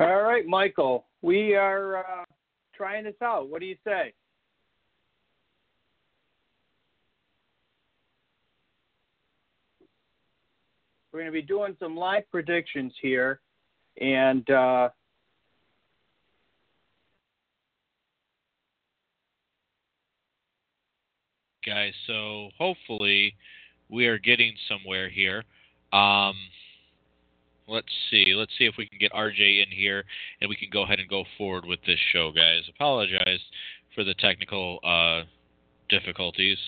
All right, Michael. We are uh, trying this out. What do you say? We're going to be doing some live predictions here, and uh, guys. So hopefully we are getting somewhere here. Um, let's see. Let's see if we can get RJ in here and we can go ahead and go forward with this show, guys. Apologize for the technical uh, difficulties.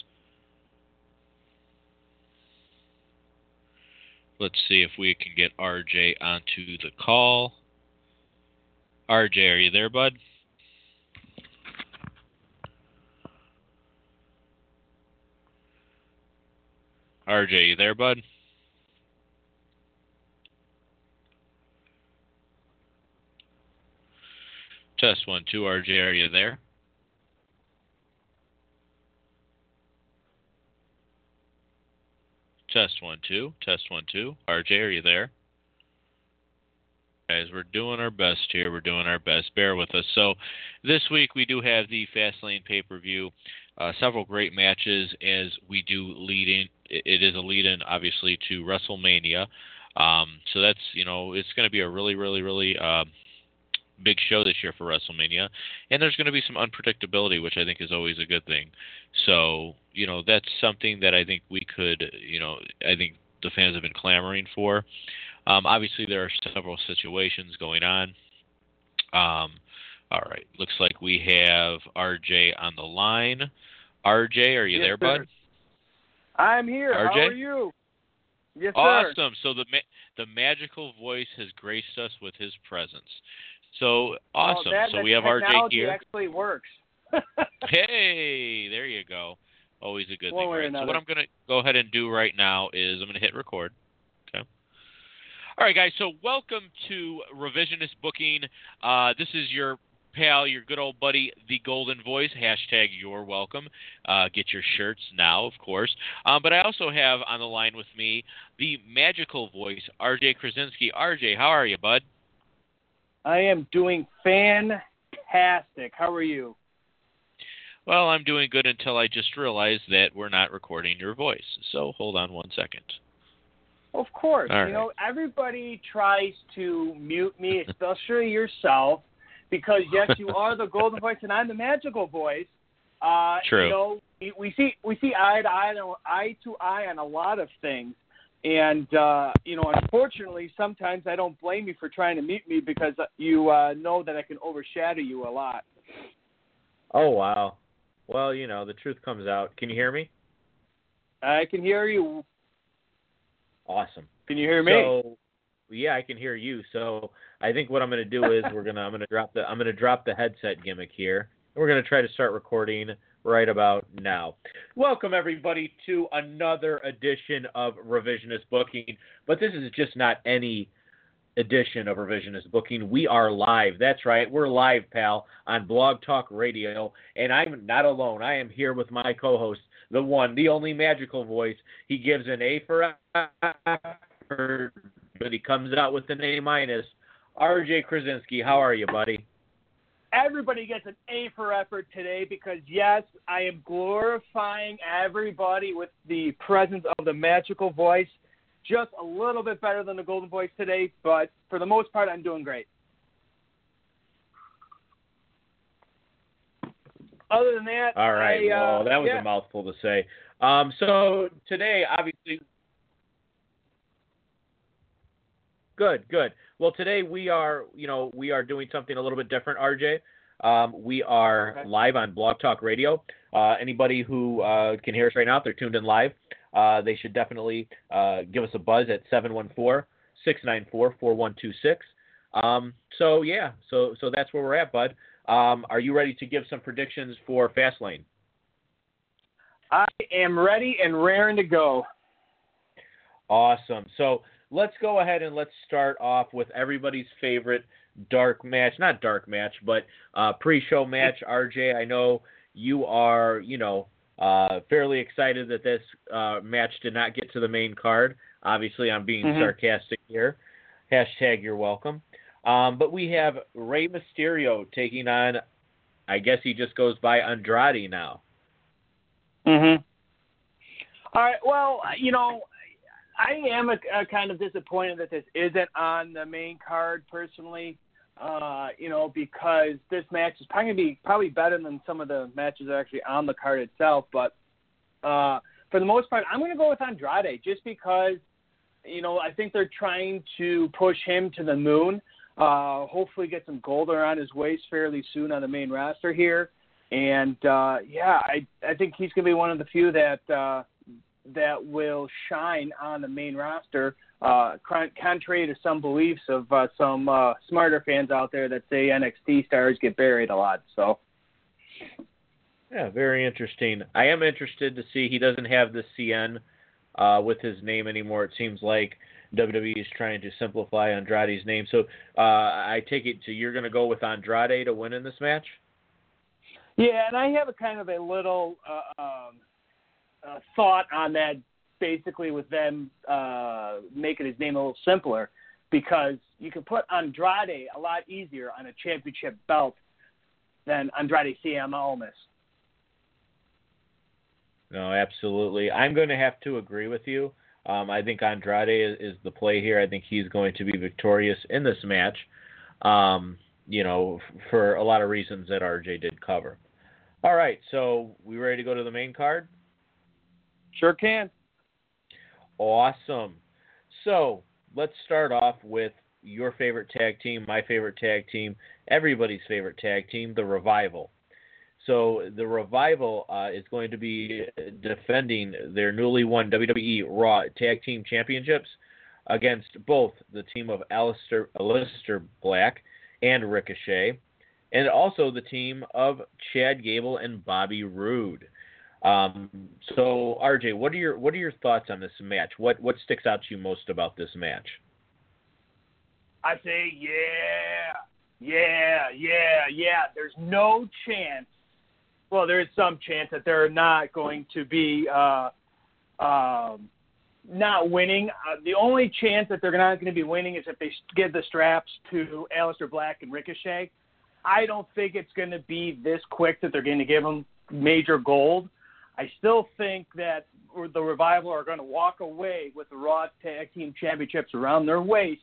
Let's see if we can get RJ onto the call. RJ, are you there, bud? RJ, you there, bud? Test one, two. RJ, are you there? Test one, two. Test one, two. RJ, are you there? Guys, we're doing our best here. We're doing our best. Bear with us. So, this week we do have the Fastlane pay per view. Uh, several great matches as we do lead in. It is a lead in, obviously, to WrestleMania. Um, so that's you know it's going to be a really, really, really uh, big show this year for WrestleMania, and there's going to be some unpredictability, which I think is always a good thing. So you know that's something that I think we could, you know, I think the fans have been clamoring for. Um, obviously, there are several situations going on. Um, all right, looks like we have RJ on the line. RJ, are you yes, there, bud? I'm here. RJ? How are you? Yes, awesome. sir. So the ma- the magical voice has graced us with his presence. So awesome. Well, so we have RJ here. actually works. hey, there you go. Always a good One thing, right? So what. I'm going to go ahead and do right now is I'm going to hit record. Okay. All right, guys. So welcome to Revisionist Booking. Uh, this is your pal, your good old buddy, the Golden Voice. Hashtag You're Welcome. Uh, get your shirts now, of course. Um, but I also have on the line with me the magical voice, RJ Krasinski. RJ, how are you, bud? I am doing fantastic. How are you? Well, I'm doing good until I just realized that we're not recording your voice. So hold on one second. Of course. All you know, everybody tries to mute me, especially yourself, because yes, you are the golden voice and I'm the magical voice. Uh, True. You know, we, we see we see eye to eye, eye to eye on a lot of things, and uh, you know, unfortunately, sometimes I don't blame you for trying to meet me because you uh, know that I can overshadow you a lot. Oh wow. Well, you know, the truth comes out. Can you hear me? I can hear you. Awesome. Can you hear me? So, yeah, I can hear you. So, I think what I'm going to do is we're going to I'm going to drop the I'm going to drop the headset gimmick here. We're going to try to start recording right about now. Welcome everybody to another edition of Revisionist Booking, but this is just not any edition of Revisionist Booking. We are live. That's right. We're live, pal, on Blog Talk Radio, and I'm not alone. I am here with my co-host, the one, the only magical voice. He gives an A for effort, but he comes out with an A minus. RJ Krasinski, how are you, buddy? Everybody gets an A for effort today because yes, I am glorifying everybody with the presence of the magical voice. Just a little bit better than the golden voice today, but for the most part, I'm doing great. Other than that, All right. I, uh, well, that was yeah. a mouthful to say. Um, so today, obviously, good, good. Well, today we are, you know, we are doing something a little bit different, RJ. Um, we are Okay. live on Blog Talk Radio. Uh, anybody who uh, can hear us right now, if they're tuned in live, uh, they should definitely uh, give us a buzz at 714-694-4126. Um, so yeah, so so that's where we're at, bud. Um, are you ready to give some predictions for Fastlane? I am ready and raring to go. Awesome. So let's go ahead and let's start off with everybody's favorite dark match. Not dark match, but uh, pre-show match. RJ, I know you are, you know, uh, fairly excited that this uh, match did not get to the main card. Obviously, I'm being Mhm. sarcastic here. Hashtag you're welcome. Um, but we have Rey Mysterio taking on, I guess he just goes by Andrade now. Mm-hmm. All right. Well, you know, I am a, a kind of disappointed that this isn't on the main card personally. Uh, you know, because this match is probably gonna be probably better than some of the matches that are actually on the card itself. But uh, for the most part, I'm to go with Andrade just because, you know, I think they're trying to push him to the moon. Uh, hopefully, get some gold around his waist fairly soon on the main roster here. And uh, yeah, I I think he's to be one of the few that uh, that will shine on the main roster. Uh, contrary to some beliefs of uh, some uh, smarter fans out there that say NXT stars get buried a lot. So. Yeah, very interesting. I am interested to see he doesn't have the Cien uh, with his name anymore. It seems like WWE is trying to simplify Andrade's name. So uh, I take it to you're going to go with Andrade to win in this match. Yeah, and I have a kind of a little uh, um, uh, thought on that, basically with them uh, making his name a little simpler, because you can put Andrade a lot easier on a championship belt than Andrade Cien Almas. No, absolutely. I'm going to have to agree with you. Um, I think Andrade is, is, the play here. I think he's going to be victorious in this match. Um, you know, for a lot of reasons that RJ did cover. All right, so we ready to go to the main card? Sure can. Awesome. So let's start off with your favorite tag team, my favorite tag team, everybody's favorite tag team, the Revival. So the Revival uh, is going to be defending their newly won WWE Raw Tag Team Championships against both the team of Alistair, Aleister Black and Ricochet, and also the team of Chad Gable and Bobby Roode. Um, so RJ, what are your what are your thoughts on this match? What what sticks out to you most about this match? I say yeah, yeah, yeah, yeah. There's no chance well, there is some chance that they're not going to be uh, um, not winning. Uh, the only chance that they're not going to be winning is if they give the straps to Aleister Black and Ricochet. I don't think it's going to be this quick that they're going to give them major gold. I still think that the Revival are going to walk away with the Raw Tag Team Championships around their waist,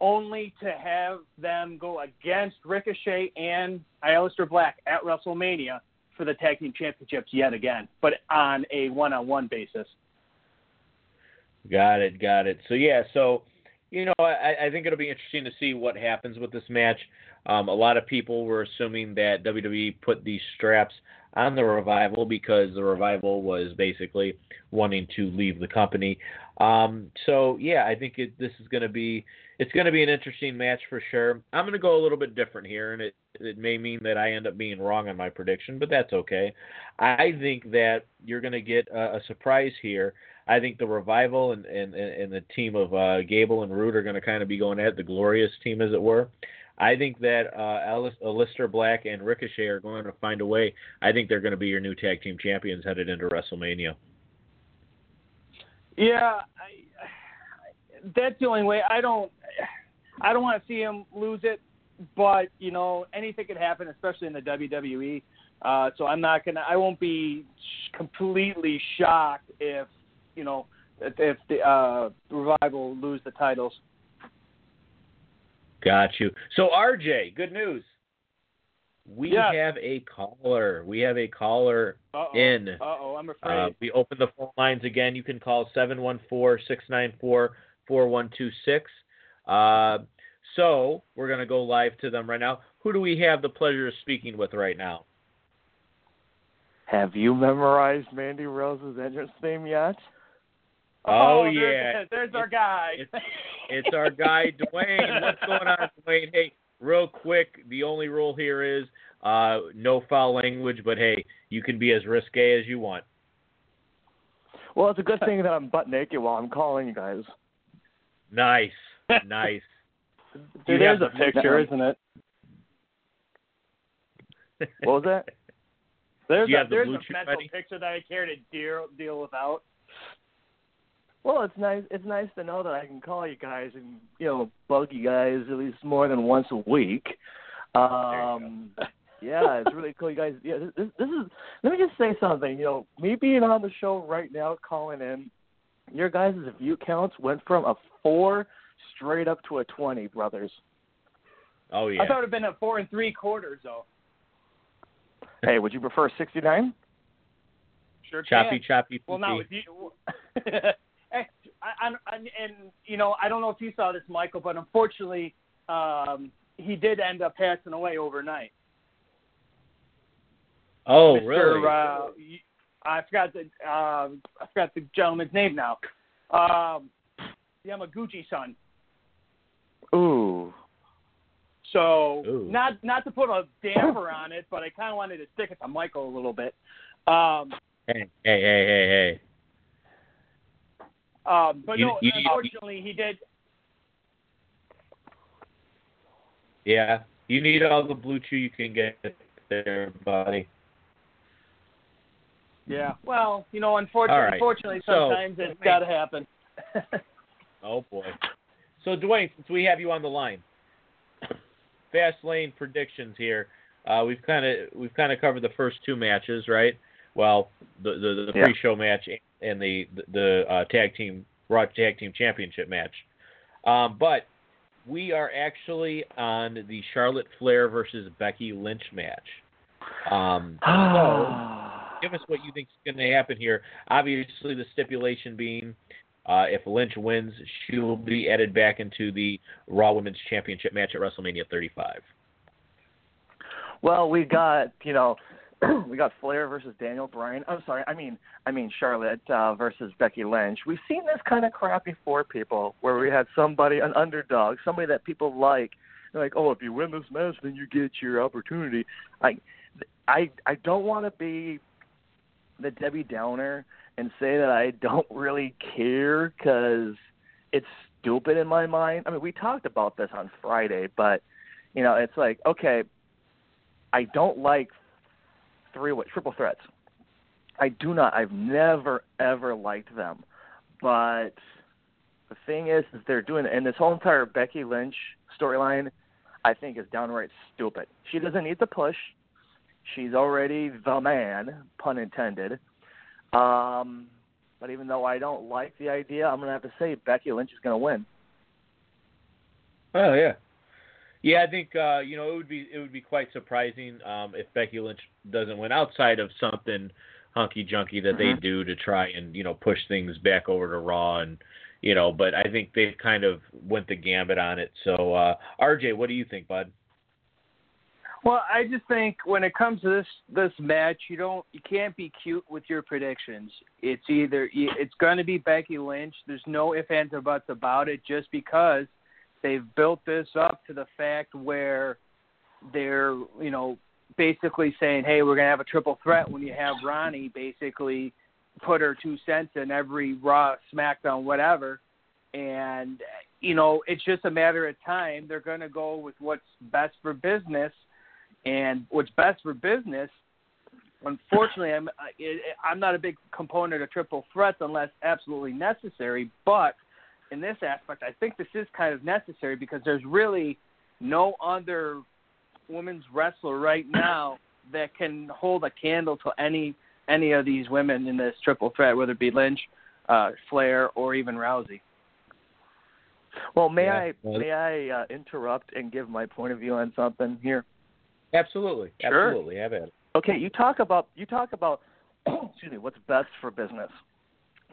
only to have them go against Ricochet and Aleister Black at WrestleMania for the tag team championships yet again, but on a one-on-one basis. Got it, got it. So yeah, so you know, I, I think it'll be interesting to see what happens with this match. Um, a lot of people were assuming that WWE put these straps on the revival because the revival was basically wanting to leave the company. Um, so yeah, I think it, this is going to be it's going to be an interesting match for sure. I'm going to go a little bit different here, and it it may mean that I end up being wrong on my prediction, but that's okay. I think that you're going to get a, a surprise here. I think the revival and and, and the team of uh, Gable and Roode are going to kind of be going at the glorious team, as it were. I think that uh, Aleister Black and Ricochet are going to find a way. I think they're going to be your new tag team champions headed into WrestleMania. Yeah, I, that's the only way. I don't. I don't want to see him lose it, but you know anything could happen, especially in the WWE. Uh, so I'm not gonna. I won't be completely shocked if you know if, if the uh, revival lose the titles. Got you. So RJ, good news. We yes. have a caller. We have a caller Uh-oh. in. Uh oh, I'm afraid. Uh, we open the phone lines again. You can call 714 694 4126. So we're going to go live to them right now. Who do we have the pleasure of speaking with right now? Have you memorized Mandy Rose's entrance theme yet? Oh, oh yeah, there's, there's our guy. It's, it's our guy Dwayne. What's going on, Dwayne? Hey, real quick, the only rule here is uh, no foul language, but hey, you can be as risque as you want. Well, it's a good thing that I'm butt naked while I'm calling you guys. Nice, nice. Dude, there's a picture, isn't it? What was that? There's a the there's a mental buddy? picture that I care to deal deal without. Well, it's nice. It's nice to know that I can call you guys and you know bug you guys at least more than once a week. Um, yeah, it's really cool. You guys, yeah, this, this is. Let me just say something. You know, me being on the show right now, calling in, your guys' view counts went from a four straight up to a twenty, brothers. Oh yeah. I thought it would have been a four and three quarters though. Hey, would you prefer sixty nine? Sure choppy, can. choppy. Well, not with you. Hey, I, I, and you know, I don't know if you saw this, Michael, but unfortunately, um, he did end up passing away overnight. Oh Mr. really? Uh, y- I forgot the uh, I forgot the gentleman's name now. Um, Yamaguchi son. Ooh. So Ooh. not not to put a damper on it, but I kind of wanted to stick it to Michael a little bit. Um, Hey, hey, hey, hey, hey. um, but You- no, you- unfortunately, he did. Yeah, you need all the blue chew you can get there, buddy. Yeah. Well, you know, unfortunately, All right. unfortunately, So- sometimes it's got to happen. Oh boy. So Dwayne, since we have you on the line, Fastlane predictions here. Uh, we've kind of we've kind of covered the first two matches, right? Well, the the, the Yeah. pre-show match and the the uh, tag team Raw Tag Team Championship match. Um, but we are actually on the Charlotte Flair versus Becky Lynch match. Um, so give us what you think is going to happen here. Obviously, the stipulation being uh, if Lynch wins, she will be added back into the Raw Women's Championship match at WrestleMania 35. Well, we got you know, we got Flair versus Daniel Bryan. I'm sorry, I mean I mean Charlotte uh, versus Becky Lynch. We've seen this kind of crap before, people, where we had somebody an underdog, somebody that people like. They're like, oh, if you win this match, then you get your opportunity. I, I, I don't want to be the Debbie Downer and say that I don't really care because it's stupid in my mind. I mean, we talked about this on Friday, but you know, it's like okay, I don't like three way triple threats. I do not. I've never ever liked them, but the thing is, is they're doing, and this whole entire Becky Lynch storyline, I think, is downright stupid. She doesn't need the push. She's already the man, pun intended. Um, but even though I don't like the idea, I'm gonna have to say Becky Lynch is gonna win. Oh yeah, yeah. I think uh, you know it would be it would be quite surprising um, if Becky Lynch doesn't win outside of something hunky junky that they Mhm. do to try and you know push things back over to Raw and you know. But I think they've kind of went the gambit on it. So uh, RJ, what do you think, bud? Well, I just think when it comes to this this match, you don't you can't be cute with your predictions. It's either it's going to be Becky Lynch. There's no ifs ands or buts about it. Just because they've built this up to the fact where they're you know basically saying, hey, we're going to have a triple threat when you have Ronnie basically put her two cents in every Raw, SmackDown, whatever. And you know it's just a matter of time. They're going to go with what's best for business and what's best for business. Unfortunately, I'm I- I'm not a big component of triple threats unless absolutely necessary. But in this aspect, I think this is kind of necessary because there's really no other women's wrestler right now that can hold a candle to any any of these women in this triple threat, whether it be Lynch, uh, Flair, or even Rousey. Well, may Yeah, I may I uh, interrupt and give my point of view on something here? Absolutely, Sure. absolutely. Have at it. Okay, you talk about you talk about excuse me, what's best for business.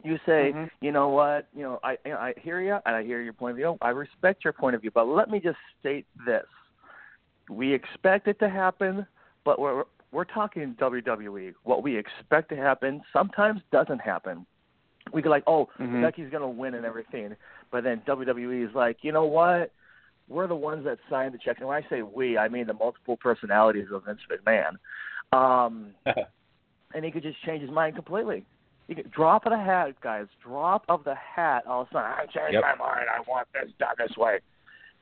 You say, Mhm. you know what, you know, I you know, I hear you and I hear your point of view. I respect your point of view, but let me just state this: we expect it to happen, but we're we're talking WWE. What we expect to happen sometimes doesn't happen. We go like, oh, Mhm. Becky's gonna win and everything, but then WWE is like, you know what? We're the ones that signed the check, and when I say we, I mean the multiple personalities of Vince McMahon. Um, and he could just change his mind completely. You could drop of the hat, guys. Drop of the hat. All of a sudden, I changed Yep. my mind. I want this done this way.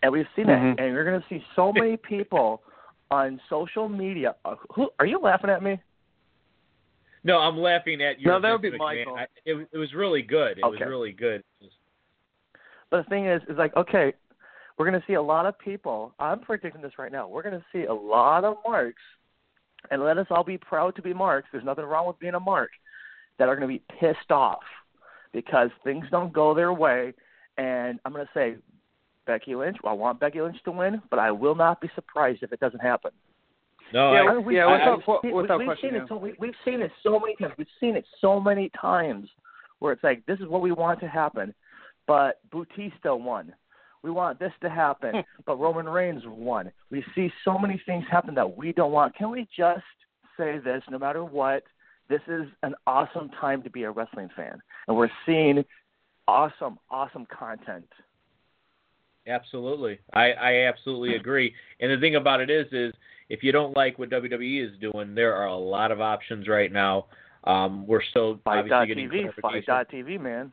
And we've seen that, Mhm. and you're going to see so many people on social media. Uh, who are you laughing at me? No, I'm laughing at you. No, that would be McMahon. Michael. I, it, it was really good. It was really good. But the thing is, is like, okay, we're going to see a lot of people. I'm predicting this right now. We're going to see a lot of marks, and let us all be proud to be marks. There's nothing wrong with being a mark. That are going to be pissed off because things don't go their way. And I'm going to say, Becky Lynch. I want Becky Lynch to win, but I will not be surprised if it doesn't happen. No, Yeah, I, I we- yeah, I- without- I've seen- without we've Seen it so, we, we've seen it so many times. We've seen it so many times where it's like, this is what we want to happen, but Bautista won. We want this to happen, but Roman Reigns won. We see so many things happen that we don't want. Can we just say this, no matter what, this is an awesome time to be a wrestling fan, and we're seeing awesome, awesome content. Absolutely, I, I absolutely agree. And the thing about it is, is if you don't like what WWE is doing, there are a lot of options right now. Um, we're still obviously getting FITE.tv, clarification. FITE.tv, man.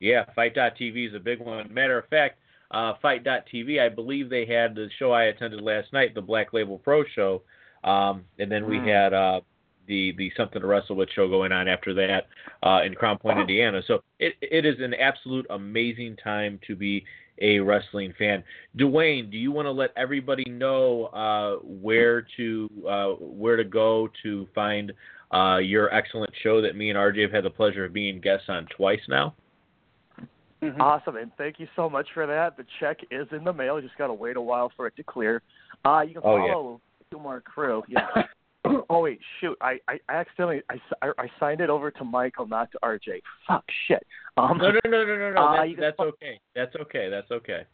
Yeah, FITE.tv is a big one. Matter of fact, uh, FITE.tv, I believe they had the show I attended last night, the Black Label Pro show, um, and then we Mm. had uh, the the Something to Wrestle With show going on after that uh, in Crown Point, Oh. Indiana. So it it is an absolute amazing time to be a wrestling fan. Dwayne, do you want to let everybody know uh, where to uh, where to go to find uh, your excellent show that me and RJ have had the pleasure of being guests on twice now? Mhm. Awesome, and thank you so much for that. The check is in the mail. You just gotta wait a while for it to clear. Uh, you can Oh, follow Two Mark Crew. Yeah. oh wait, shoot! I, I I accidentally I, s- I- I signed it over to Michael, not to RJ. Fuck shit. Um, No, no, no, no, no, no. Uh, that's you that's fo- okay. That's okay. That's okay.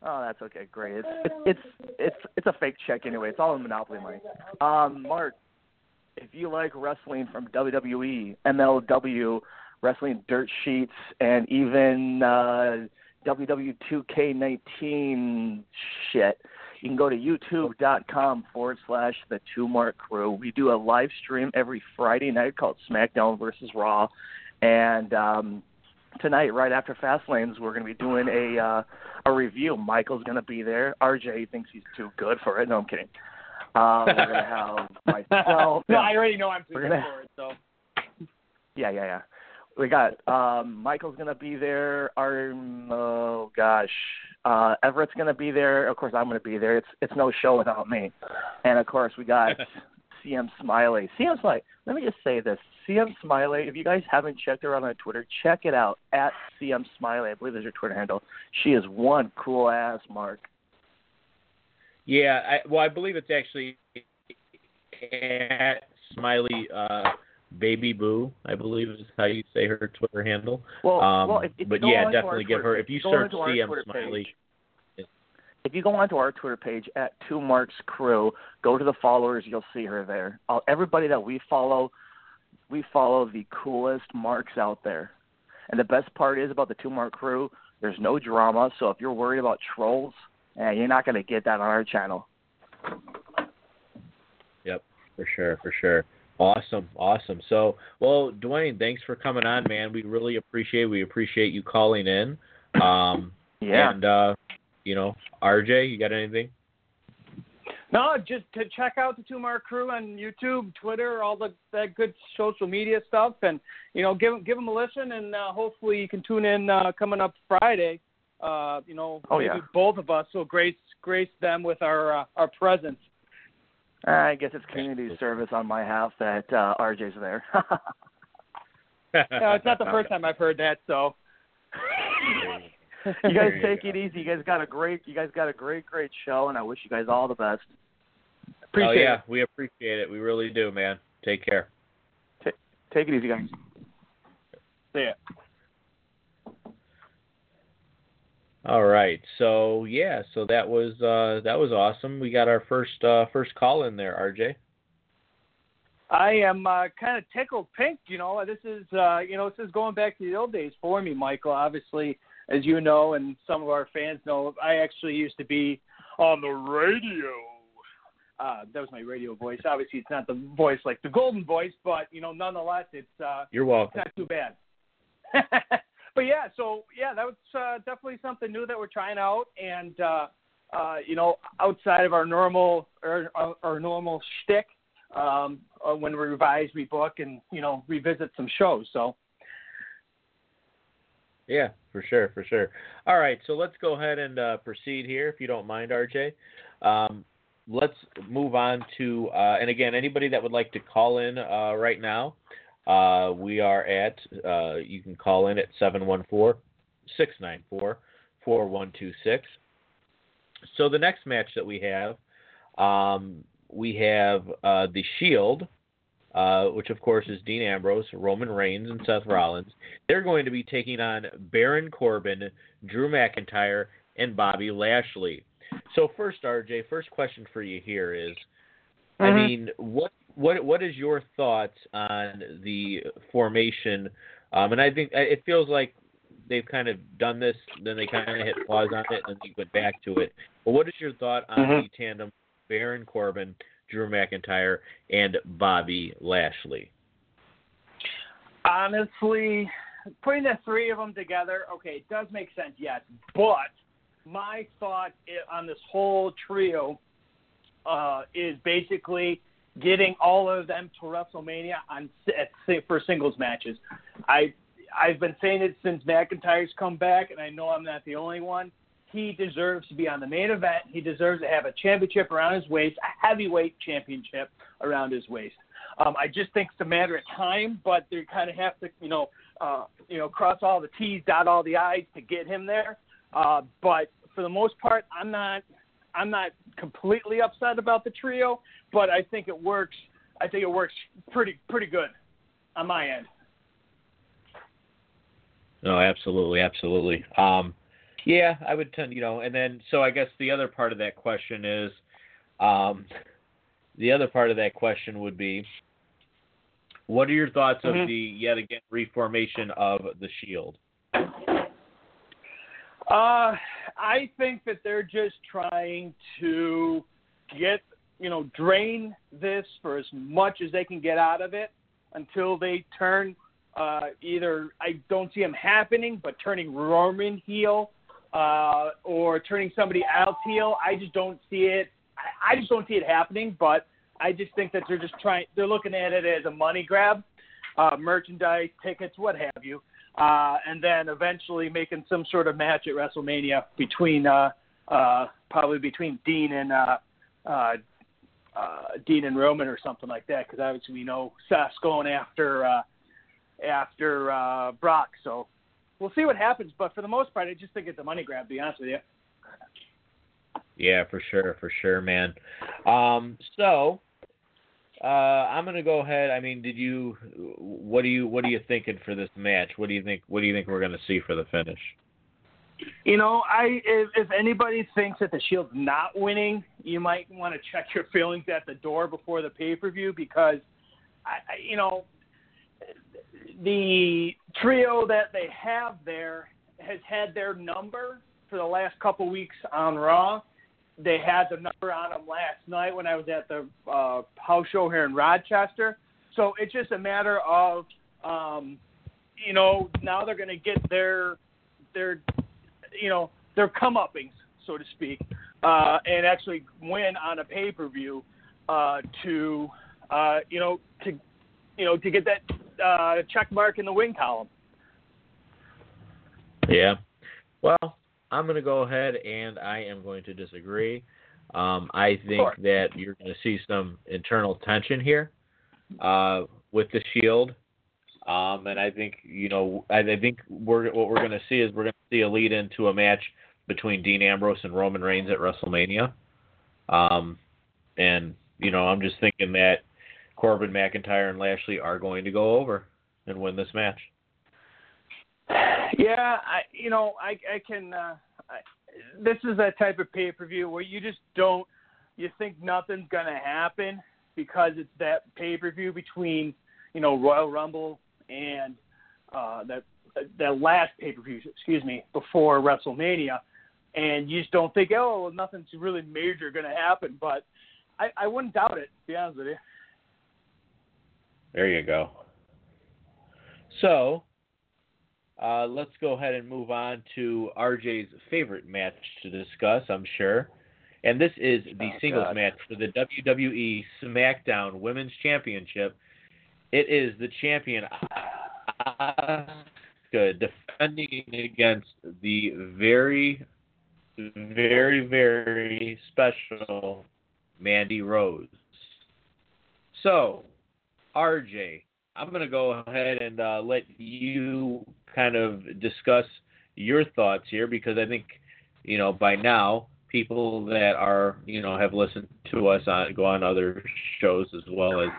Oh, that's okay. Great. It's it's it's it's, it's a fake check anyway. It's all in Monopoly money. Um, Mark, if you like wrestling from WWE, MLW, wrestling dirt sheets, and even uh, WW2K19 shit, you can go to YouTube.com forward slash The Two Mark Crew. We do a live stream every Friday night called SmackDown versus Raw, and um, tonight, right after Fastlanes, we're going to be doing a uh, a review. Michael's going to be there. RJ thinks he's too good for it. No, I'm kidding. Uh, we're going to have myself. no, I already know I'm too good gonna- for it. So Yeah, yeah, yeah. We got um Michael's gonna be there. Our oh gosh, uh Everett's gonna be there. Of course, I'm gonna be there. It's it's no show without me. And of course, we got CM Smiley. CM Smiley. Let me just say this: CM Smiley. If you guys haven't checked her out on Twitter, check it out at CM Smiley. I believe is her Twitter handle. She is one cool ass Mark. Yeah, I, well, I believe it's actually at Smiley uh, Baby Boo. I believe is how you say her Twitter handle. Well, Um, well, but yeah, definitely give Twitter her. If you search CM Smiley, page, if you go onto our Twitter page at Two Marks Crew, go to the followers, you'll see her there. Uh, everybody that we follow, we follow the coolest marks out there. And the best part is about the Two Mark Crew, there's no drama. So if you're worried about trolls, eh, you're not going to get that on our channel. Yep, for sure, for sure. Awesome, awesome. So, well, Dwayne, thanks for coming on, man. We really appreciate. We appreciate you calling in. Um, Yeah. And uh, you know, RJ, you got anything? no, just to check out the Two Mark Crew on YouTube, Twitter, all the that good social media stuff, and you know, give give them a listen, and uh, hopefully you can tune in uh, coming up Friday. Uh, you know, Oh, maybe yeah. both of us will grace grace them with our uh, our presence. I guess it's community service on my half that uh, RJ's there. No, it's not the first time I've heard that, so. you guys you take go. it easy. You guys got a great you guys got a great great show and I wish you guys all the best. Appreciate oh yeah, it. we appreciate it. We really do, man. Take care. Take it easy guys. See ya. All right. So yeah, so that was uh that was awesome. We got our first uh first call in there, RJ. I am uh, kind of tickled pink. You know, this is uh, you know this is going back to the old days for me, Michael. Obviously, as you know, and some of our fans know, I actually used to be on the radio. Uh, that was my radio voice. Obviously, it's not the voice like the golden voice, but you know, nonetheless, it's uh, You're it's welcome. not too bad. but yeah, so yeah, that was uh, definitely something new that we're trying out, and uh, uh, you know, outside of our normal our, our, normal shtick, um, uh, when we revise, rebook, and you know revisit some shows. So. Yeah, for sure, for sure. All right, so let's go ahead and uh, proceed here, if you don't mind, RJ. Um, let's move on to, uh, and again, anybody that would like to call in uh, right now, uh, we are at, uh, you can call in at 714 694 4126. So the next match that we have, um, we have uh, the Shield, uh, which of course is Dean Ambrose, Roman Reigns, and Seth Rollins. They're going to be taking on Baron Corbin, Drew McIntyre, and Bobby Lashley. So first, RJ, first question for you here is, mm-hmm. I mean, what what what is your thoughts on the formation? Um, and I think it feels like they've kind of done this, then they kind of hit pause on it, and then they went back to it. But what is your thought on mm-hmm. the tandem Baron Corbin, Drew McIntyre, and Bobby Lashley? Honestly, putting the three of them together, okay, it does make sense, yes. But my thought on this whole trio uh, is basically getting all of them to WrestleMania on for singles matches. I I've been saying it since McIntyre's come back, and I know I'm not the only one. He deserves to be on the main event. He deserves to have a championship around his waist, a heavyweight championship around his waist. Um, I just think it's a matter of time, but they kind of have to, you know, uh, you know, cross all the T's, dot all the I's to get him there. Uh, but for the most part, I'm not, I'm not completely upset about the trio, but I think it works. I think it works pretty, pretty good on my end. No, absolutely, absolutely. Um, yeah, I would tend, you know, and then so I guess the other part of that question is, um, the other part of that question would be, what are your thoughts mm-hmm. of the yet again reformation of the Shield? Uh, I think that they're just trying to get, you know, drain this for as much as they can get out of it until they turn uh, either I don't see them happening, but turning Roman heel uh, or turning somebody else heel. I just don't see it. I, I just don't see it happening. But I just think that they're just trying. They're looking at it as a money grab, uh, merchandise, tickets, what have you, uh, and then eventually making some sort of match at WrestleMania between uh, uh, probably between Dean and. Uh, uh, uh, Dean and Roman or something like that, because obviously we know Seth's going after uh, after uh, Brock. So we'll see what happens. But for the most part, I just think it's a money grab. To be honest with you. Yeah, for sure, for sure, man. Um, so uh, I'm gonna go ahead. I mean, did you? What do you? What are you thinking for this match? What do you think? What do you think we're gonna see for the finish? You know, I if, if anybody thinks that the Shield's not winning, you might want to check your feelings at the door before the pay per view because, I, I, you know, the trio that they have there has had their number for the last couple weeks on Raw. They had the number on them last night when I was at the uh, house show here in Rochester. So it's just a matter of, um, you know, now they're going to get their their, you know, their comeuppings, so to speak, uh, and actually win on a pay per view uh, to, uh, you know, to, you know, to get that uh, check mark in the win column. Yeah. Well, I'm going to go ahead and I am going to disagree. Um, I think that you're going to see some internal tension here uh, with the Shield. Um, and I think you know, I, I think we're what we're going to see is we're going to see a lead into a match between Dean Ambrose and Roman Reigns at WrestleMania. Um, and you know, I'm just thinking that Corbin, McIntyre, and Lashley are going to go over and win this match. Yeah, I you know I I can. Uh, I, this is that type of pay per view where you just don't you think nothing's gonna happen because it's that pay per view between you know Royal Rumble and uh, that that last pay per view, excuse me, before WrestleMania, and you just don't think oh well, nothing's really major gonna happen, but I, I wouldn't doubt it. To be honest with you. There you go. So, uh, let's go ahead and move on to RJ's favorite match to discuss, I'm sure. and this is the Oh, singles God. match for the WWE SmackDown Women's Championship. It is the champion Asuka defending against the very, very, very special Mandy Rose. So, RJ, I'm going to go ahead and uh, let you kind of discuss your thoughts here because I think, you know, by now people that are, you know, have listened to us on go on other shows as well as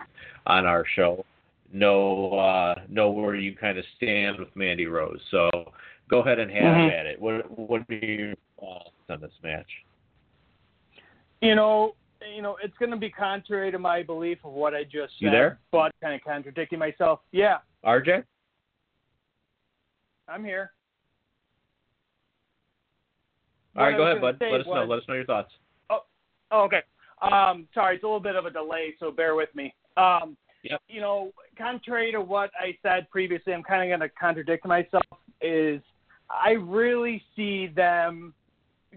on our show know uh, know where you kind of stand with Mandy Rose. So go ahead and have Mhm. at it. What what are your thoughts on this match? You know, you know, it's going to be contrary to my belief of what I just said, You there? but kind of contradicting myself. Yeah, RJ? I'm here. All right, go ahead, bud. Let us know. Let us know your thoughts. Oh, okay. Um, sorry, it's a little bit of a delay, so bear with me. Um, Yep. You know, contrary to what I said previously, I'm kind of going to contradict myself. Is I really see them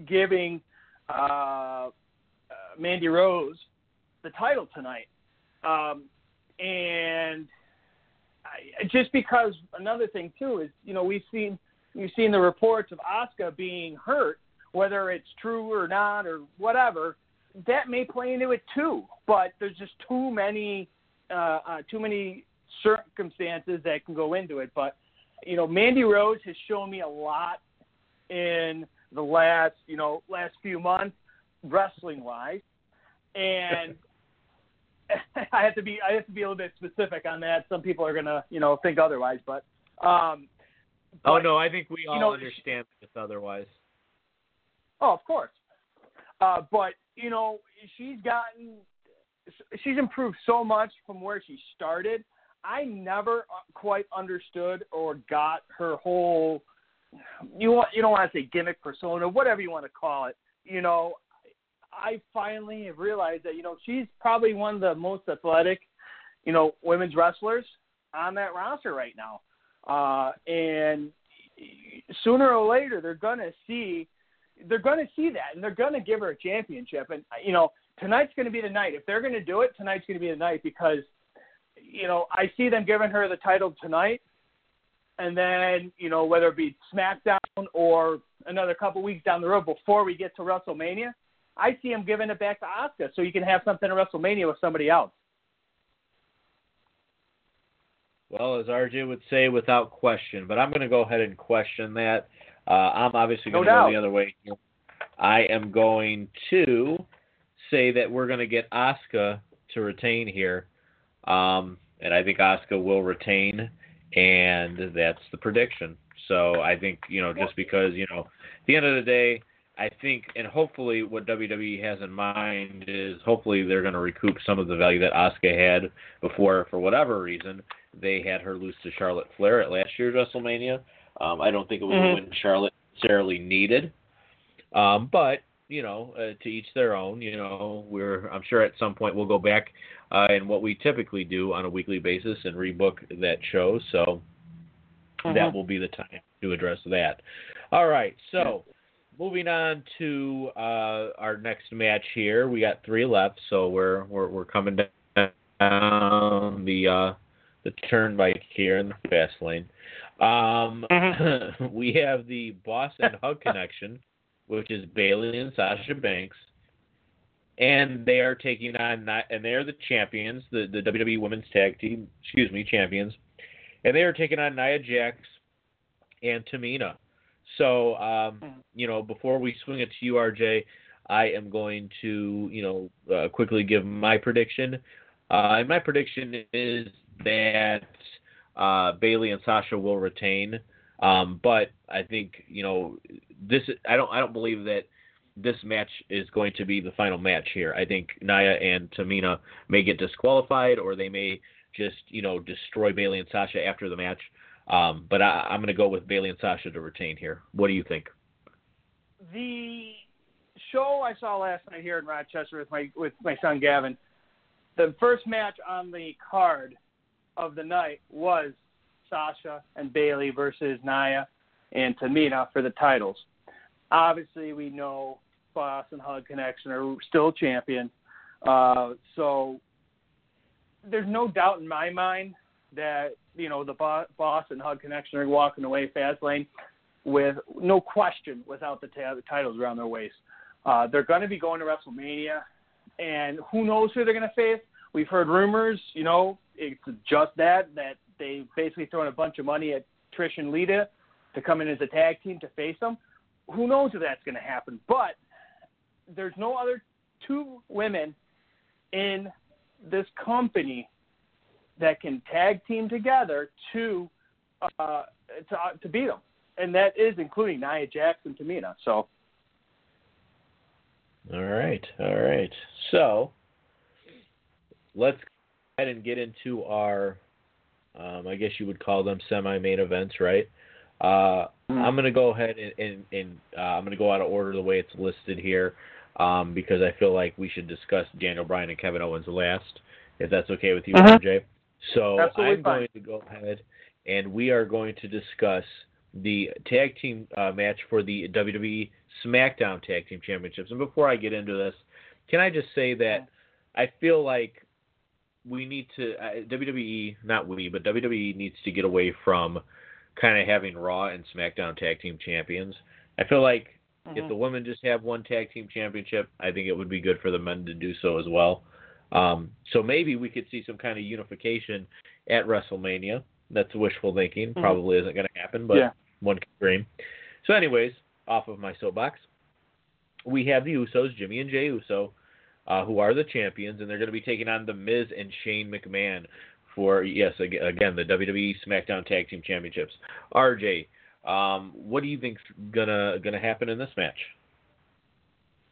giving uh, Mandy Rose the title tonight, um, and I, just because another thing too is you know we've seen we've seen the reports of Asuka being hurt, whether it's true or not or whatever that may play into it too. But there's just too many uh, uh, too many circumstances that can go into it. But you know, Mandy Rose has shown me a lot in the last you know last few months, wrestling wise, and. I have to be I have to be a little bit specific on that. Some people are gonna you know think otherwise, but um, Oh no, I think we all know, understand this otherwise. Oh, of course. Uh, but you know, she's gotten, she's improved so much from where she started. I never uh, quite understood or got her whole. You want you don't want to say gimmick persona, whatever you want to call it. You know, I finally have realized that you know she's probably one of the most athletic, you know, women's wrestlers on that roster right now. Uh, and sooner or later, they're gonna see they're going to see that, and they're going to give her a championship. And you know, tonight's going to be the night. If they're going to do it, tonight's going to be the night because, you know, I see them giving her the title tonight, and then you know whether it be SmackDown or another couple weeks down the road before we get to WrestleMania, I see him giving it back to Asuka so you can have something at WrestleMania with somebody else. Well, as RJ would say, without question. But I'm going to go ahead and question that. Uh, I'm obviously No going to go the other way. I am going to say that we're going to get Asuka to retain here, um, and I think Asuka will retain, and that's the prediction. So I think you know just because you know at the end of the day, I think and hopefully what WWE has in mind is hopefully they're going to recoup some of the value that Asuka had before for whatever reason they had her lose to Charlotte Flair at last year's WrestleMania. Um, I don't think it was Mhm. a win Charlotte necessarily needed. Um, but you know, uh, to each their own. You know, we're I'm sure at some point we'll go back uh, and what we typically do on a weekly basis and rebook that show. So that Mhm. will be the time to address that. All right, so moving on to uh, our next match here. We got three left, so we're we're, we're coming down the uh, the turnpike here in the fast lane. Um, we have the Boss and Hug Connection, which is Bayley and Sasha Banks, and they are taking on and they're the champions, the the WWE Women's Tag Team, excuse me, champions, and they are taking on Nia Jax and Tamina. So, um, Mhm. you know, before we swing it to you, RJ, I am going to, you know, uh, quickly give my prediction. Uh, and my prediction is that uh, Bayley and Sasha will retain. Um, but I think, you know, this I don't I don't believe that this match is going to be the final match here. I think Nia and Tamina may get disqualified, or they may just, you know, destroy Bayley and Sasha after the match. Um, but I, I'm going to go with Bayley and Sasha to retain here. What do you think? the show I saw last night here in Rochester with my with my son Gavin, the first match on the card of the night was Sasha and Bayley versus Nia and Tamina for the titles. Obviously, we know Boss and Hug connection are still champion. Uh, so there's no doubt in my mind that you know the Boss and Hug connection are walking away Fastlane with no question without the, t- the titles around their waist. Uh, they're going to be going to WrestleMania, and who knows who they're going to face. We've heard rumors, you know, it's just that that they basically thrown a bunch of money at Trish and Lita to come in as a tag team to face them. Who knows if that's going to happen? But there's no other two women in this company that can tag team together to uh, to, uh, to beat them, and that is including Nia Jax and Tamina. So. All right, all right. So let's go ahead and get into our, um, I guess you would call them semi-main events, right? Uh, mm-hmm. I'm going to go ahead and, and, and uh, I'm going to go out of order the way it's listed here um, because I feel like we should discuss Daniel Bryan and Kevin Owens last, if that's okay with you, uh-huh. RJ. So Absolutely I'm fine. going to go ahead and we are going to discuss the tag team uh, match for the WWE SmackDown Tag Team Championships. And before I get into this, can I just say that I feel like we need to uh, WWE, not we, but WWE needs to get away from kind of having Raw and SmackDown Tag Team Champions. I feel like mm-hmm. if the women just have one Tag Team Championship, I think it would be good for the men to do so as well. Um, so maybe we could see some kind of unification at WrestleMania. That's wishful thinking. Mm-hmm. Probably isn't going to happen, but yeah. one can dream. So, anyways, off of my soapbox, we have the Usos, Jimmy and Jay Uso, uh, who are the champions, and they're going to be taking on the Miz and Shane McMahon for yes again the WWE SmackDown Tag Team Championships. RJ, um, what do you think's gonna gonna happen in this match?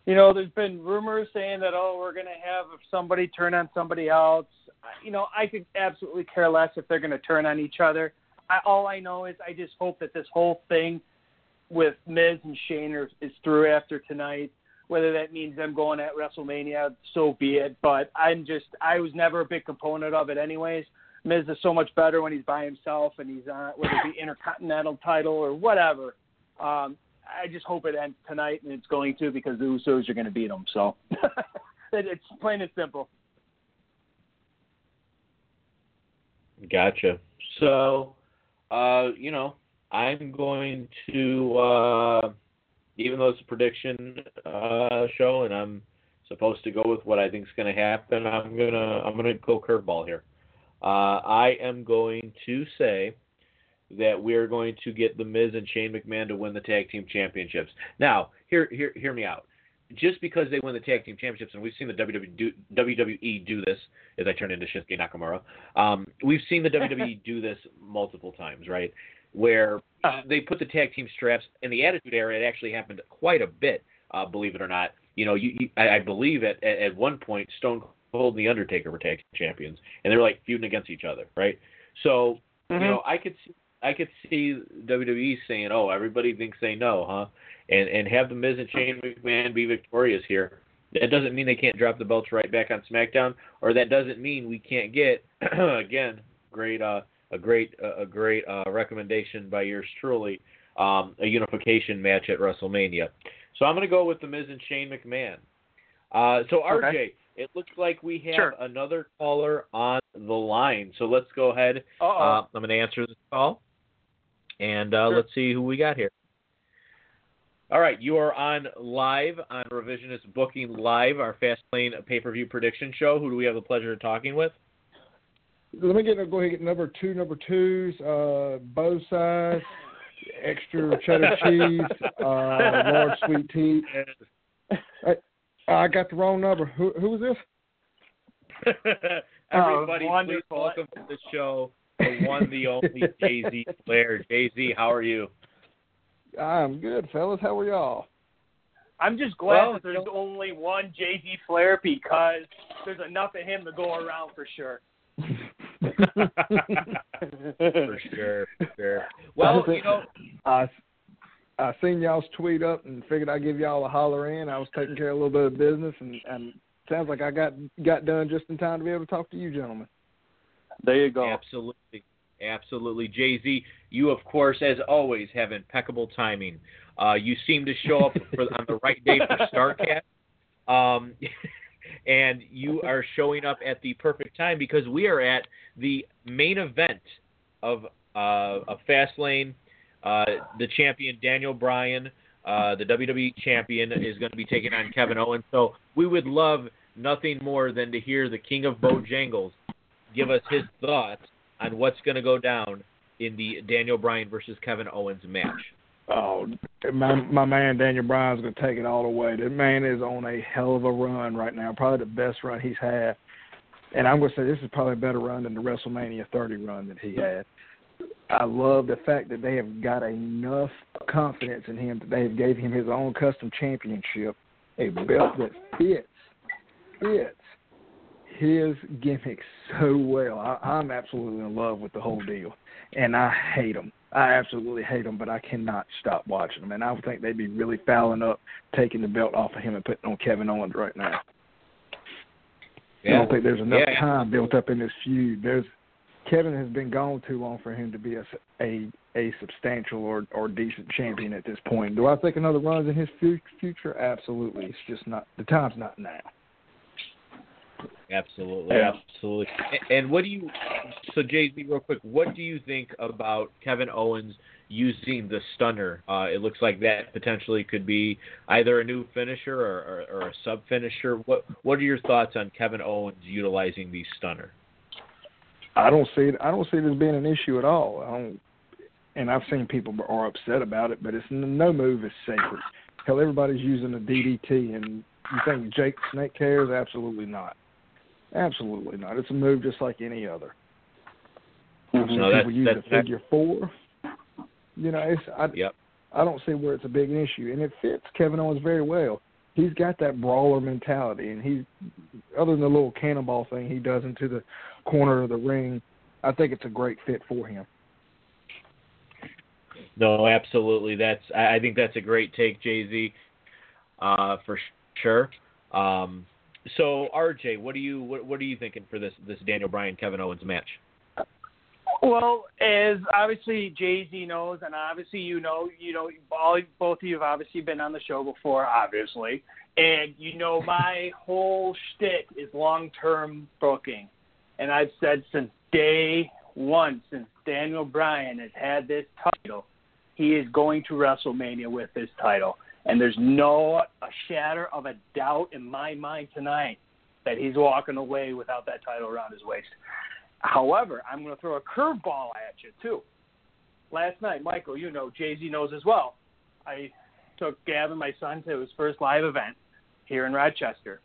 You know, there's been rumors saying that oh we're gonna have somebody turn on somebody else. You know, I could absolutely care less if they're gonna turn on each other. I, all I know is I just hope that this whole thing with Miz and Shane are, is through after tonight. Whether that means them going at WrestleMania, so be it. But I'm just, I was never a big component of it, anyways. Miz is so much better when he's by himself and he's on, whether it be Intercontinental title or whatever. Um, I just hope it ends tonight, and it's going to because the Usos are going to beat them. So it's plain and simple. Gotcha. So, uh, you know, I'm going to uh, even though it's a prediction uh, show and I'm supposed to go with what I think is going to happen, I'm gonna I'm gonna go curveball here. Uh, I am going to say that we're going to get the Miz and Shane McMahon to win the tag team championships. Now, hear hear hear me out. Just because they win the tag team championships, and we've seen the WWE do, WWE do this, as I turn into Shinsuke Nakamura, um, we've seen the WWE do this multiple times, right? where they put the tag team straps in the Attitude Era. It actually happened quite a bit, uh, believe it or not. You know, you, you I, I believe at at one point Stone Cold and the Undertaker were tag team champions, and they were like feuding against each other, right? So mm-hmm. you know, I could see, I could see WWE saying, "Oh, everybody thinks they know, huh?" And and have the Miz and Shane McMahon be victorious here. That doesn't mean they can't drop the belts right back on SmackDown, or that doesn't mean we can't get again great uh a great a great uh, recommendation by yours truly, um, a unification match at WrestleMania. So I'm going to go with the Miz and Shane McMahon. Uh, so RJ, okay. it looks like we have sure. another caller on the line. So let's go ahead. Uh, I'm going to answer this call, and uh, sure. let's see who we got here. All right, you are on live on Revisionist Booking Live, our Fastlane pay-per-view prediction show. Who do we have the pleasure of talking with? let me get go ahead and get number two, number twos, uh, both sides, extra cheddar cheese, uh, large sweet tea. I, I got the wrong number. Who who is this? Everybody, oh, please welcome to the show the one, the only Jay Z Flair. Jay Z, how are you? I'm good, fellas. How are y'all? I'm just glad well, that there's only one Jay Z Flair because there's enough of him to go around for sure. for sure, for sure. Well, you know, I I seen y'all's tweet up and figured I'd give y'all a holler in. I was taking care of a little bit of business, and and sounds like I got got done just in time to be able to talk to you, gentlemen. There you go. Absolutely, Absolutely. Jay Z, you, of course, as always, have impeccable timing. Uh, you seem to show up for, on the right day for Starrcast. Um, and you are showing up at the perfect time because we are at the main event of uh, of Fastlane. Uh, the champion Daniel Bryan, uh, the WWE champion, is going to be taking on Kevin Owens. So we would love nothing more than to hear the King of Bojangles give us his thoughts on what's going to go down in the Daniel Bryan versus Kevin Owens match. Oh, my my man Daniel Bryan's gonna take it all the way. That man is on a hell of a run right now, probably the best run he's had. And I'm gonna say this is probably a better run than the WrestleMania 30 run that he had. I love the fact that they have got enough confidence in him that they have gave him his own custom championship, a belt that fits fits his gimmick so well. I, I'm absolutely in love with the whole deal, and I hate him. I absolutely hate him, but I cannot stop watching them. And I think they'd be really fouling up taking the belt off of him and putting on Kevin Owens right now. Yeah. I don't think there's enough yeah. time built up in this feud. There's Kevin has been gone too long for him to be a a, a substantial or or decent champion at this point. Do I think another run's in his future? Absolutely. It's just not the time's not now. Absolutely, yeah. absolutely. And what do you? So Jay Z, real quick, what do you think about Kevin Owens using the stunner? Uh, it looks like that potentially could be either a new finisher or, or, or a sub finisher. What What are your thoughts on Kevin Owens utilizing the stunner? I don't see it. I don't see it as being an issue at all. I don't, and I've seen people are upset about it, but it's no move is sacred. Hell, everybody's using a DDT, and you think Jake Snake cares? Absolutely not. Absolutely not. It's a move just like any other. I've seen no, people use the figure four. You know, it's I, yep. I don't see where it's a big issue, and it fits Kevin Owens very well. He's got that brawler mentality, and he's other than the little cannonball thing he does into the corner of the ring. I think it's a great fit for him. No, absolutely. That's I think that's a great take, Jay Z, uh, for sure. Um, so RJ, what are you what, what are you thinking for this this Daniel Bryan Kevin Owens match? Well, as obviously Jay Z knows, and obviously you know, you know, all both of you have obviously been on the show before, obviously, and you know my whole shtick is long term booking, and I've said since day one, since Daniel Bryan has had this title, he is going to WrestleMania with this title. And there's no a shadow of a doubt in my mind tonight that he's walking away without that title around his waist. However, I'm going to throw a curveball at you too. Last night, Michael, you know, Jay Z knows as well. I took Gavin, my son, to his first live event here in Rochester.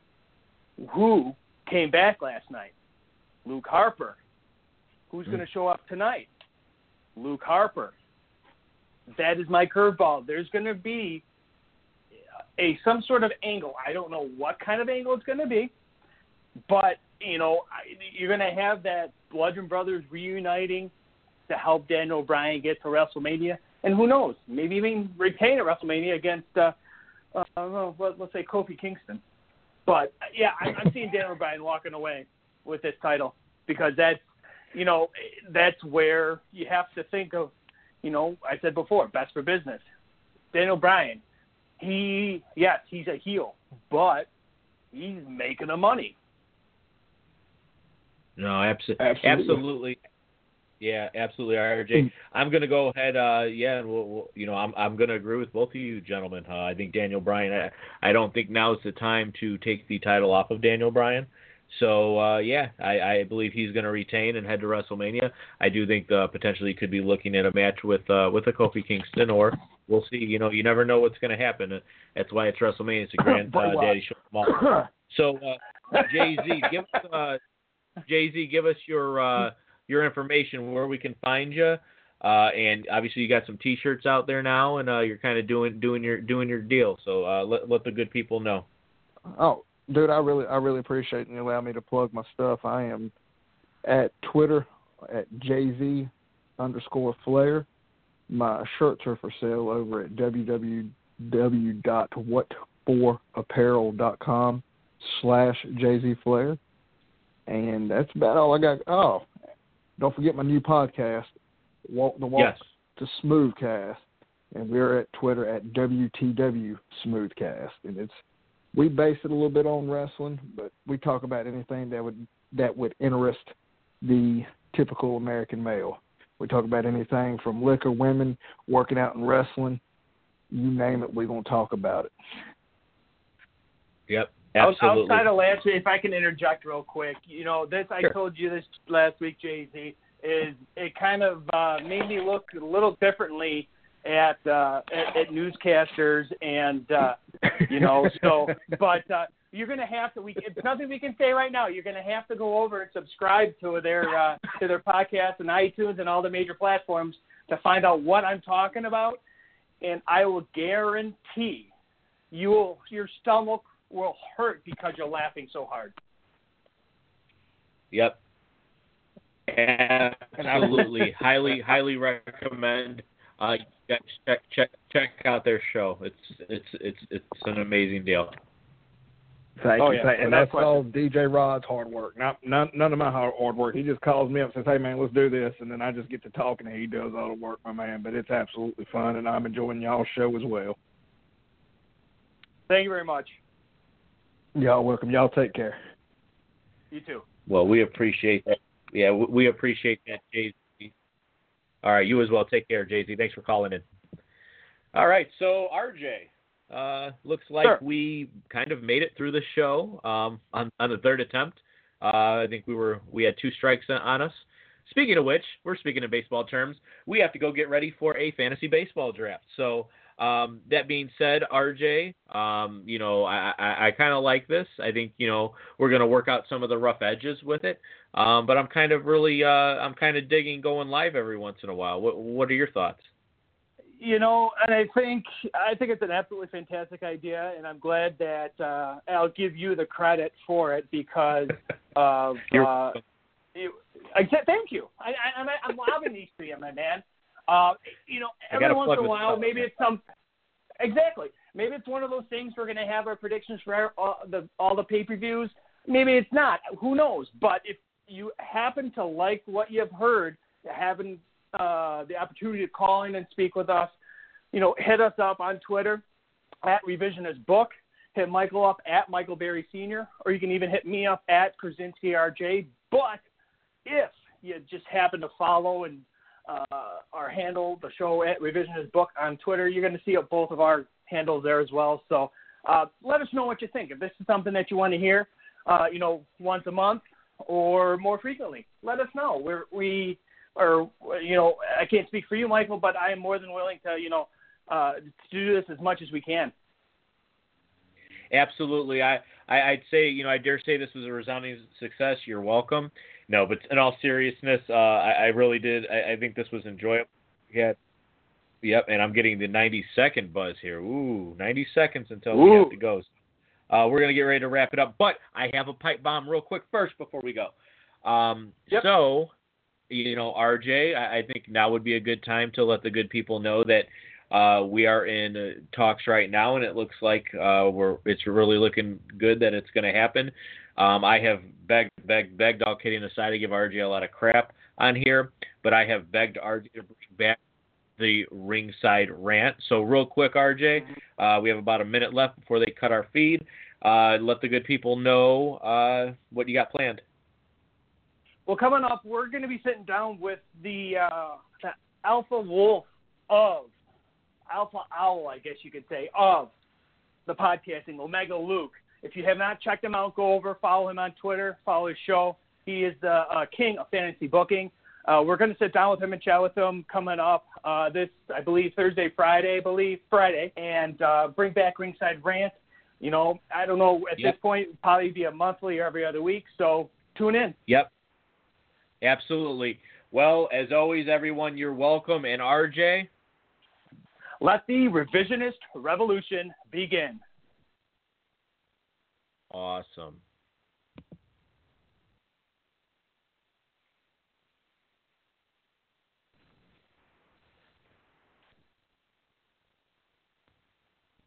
Who came back last night? Luke Harper. Who's mm. going to show up tonight? Luke Harper. That is my curveball. There's going to be a some sort of angle. I don't know what kind of angle it's going to be, but you know you're going to have that Bludgeon Brothers reuniting to help Daniel Bryan get to WrestleMania, and who knows, maybe even retain at WrestleMania against uh, uh, let's say Kofi Kingston. But yeah, I'm seeing Daniel Bryan walking away with this title because that's you know that's where you have to think of you know I said before best for business. Daniel Bryan he yes, he's a heel, but he's making the money. No, abso- absolutely. absolutely. Yeah, absolutely, RJ. I'm going to go ahead. Uh, yeah, and we'll, we'll, you know, I'm I'm going to agree with both of you, gentlemen. Uh, I think Daniel Bryan. I, I don't think now is the time to take the title off of Daniel Bryan. So uh, yeah, I, I believe he's going to retain and head to WrestleMania. I do think uh, potentially could be looking at a match with uh, with a Kofi Kingston, or we'll see. You know, you never know what's going to happen. That's why it's WrestleMania. It's a grand uh, daddy show. So uh, Jay Z, give us uh, Jay Z, give us your uh, your information where we can find you. Uh, and obviously you got some T-shirts out there now, and uh, you're kind of doing doing your doing your deal. So uh, let let the good people know. Oh, dude, I really I really appreciate you allowing me to plug my stuff. I am at Twitter at jz underscore flair. My shirts are for sale over at www.whatforapparel.com slash jz flair. And that's about all I got. Oh, don't forget my new podcast, Walk the Walk Yes. to Smoothcast, and we're at Twitter at WTW Smoothcast, and it's we base it a little bit on wrestling, but we talk about anything that would that would interest the typical American male. We talk about anything from liquor, women, working out, and wrestling. You name it, we're gonna talk about it. Yep. Out- Absolutely. Outside of last week, if I can interject real quick, you know, this I told you this last week, Jay Z, is it kind of uh, made me look a little differently at uh, at, at newscasters and uh, you know, so but uh, you're gonna have to. We it's nothing we can say right now. You're gonna have to go over and subscribe to their uh, to their podcast and iTunes and all the major platforms to find out what I'm talking about, and I will guarantee you will your stomach will hurt because you're laughing so hard. Yep. Absolutely. highly, highly recommend. Uh, you guys check, check, check out their show. It's, it's, it's, it's an amazing deal. Thank Oh, you, yeah, and without that's all DJ Rod's hard work. Not none, none of my hard, hard work. He just calls me up and says, "Hey man, let's do this," and then I just get to talking, and he does all the work, my man. But it's absolutely fun, and I'm enjoying y'all's show as well. Thank you very much. Y'all welcome. Y'all take care. You too. Well, we appreciate that. Yeah, we- we appreciate that, Jay Z. All right, you as well. Take care, Jay Z. Thanks for calling in. All right, so RJ, uh, looks like Sure. we kind of made it through the show um, on on the third attempt. Uh, I think we were we had two strikes on- us. Speaking of which, we're speaking in baseball terms. We have to go get ready for a fantasy baseball draft. So um, that being said, RJ, um, you know, I, I, I kind of like this. I think, you know, we're going to work out some of the rough edges with it. Um, but I'm kind of really, uh, I'm kind of digging going live every once in a while. What, what are your thoughts? You know, and I think I think it's an absolutely fantastic idea, and I'm glad that uh, I'll give you the credit for it because of uh, you, I said thank you. I, I, I'm I'm lobbing these to you, my man. Uh, you know, every once in a while, maybe it's some exactly. Maybe it's one of those things we're going to have our predictions for all the all the pay per views. Maybe it's not. Who knows? But if you happen to like what you've heard, having uh, the opportunity to call in and speak with us, you know, hit us up on Twitter at Revisionist Book. Hit Michael up at Michael Berry Senior, or you can even hit me up at Krasinski RJ. But if you just happen to follow and uh, our handle, the show at Revisionist Book on Twitter, you're going to see both of our handles there as well. So uh, let us know what you think. If this is something that you want to hear, uh, you know, once a month or more frequently, let us know. We're, we or you know, I can't speak for you, Michael, but I am more than willing to, you know, uh, to do this as much as we can. Absolutely. I, I, I'd say, you know, I dare say this was a resounding success. You're welcome. No, but in all seriousness, uh, I, I really did. I, I think this was enjoyable. Yeah. Yep, and I'm getting the 90 second buzz here. Ooh, 90 seconds until we have to go. Uh, we're gonna get ready to wrap it up, but I have a pipe bomb real quick first before we go. Um, Yep. So, you know, RJ, I, I think now would be a good time to let the good people know that uh, we are in uh, talks right now, and it looks like uh, we're it's really looking good that it's going to happen. Um, I have begged, begged, begged, all kidding aside, to give RJ a lot of crap on here, but I have begged RJ to bring back the ringside rant. So, real quick, RJ, uh, we have about a minute left before they cut our feed. Uh, let the good people know uh, what you got planned. Well, coming up, we're going to be sitting down with the, uh, the alpha wolf of alpha owl, I guess you could say, of the podcasting, Omega Luke. If you have not checked him out, go over, follow him on Twitter, follow his show. He is the uh, king of fantasy booking. Uh, we're going to sit down with him and chat with him coming up uh, this, I believe, Thursday, Friday, I believe, Friday, and uh, bring back Ringside Rant. You know, I don't know at Yep. this point, probably be a monthly or every other week. So tune in. Yep. Absolutely. Well, as always, everyone, you're welcome. And RJ, Let the revisionist revolution begin. awesome.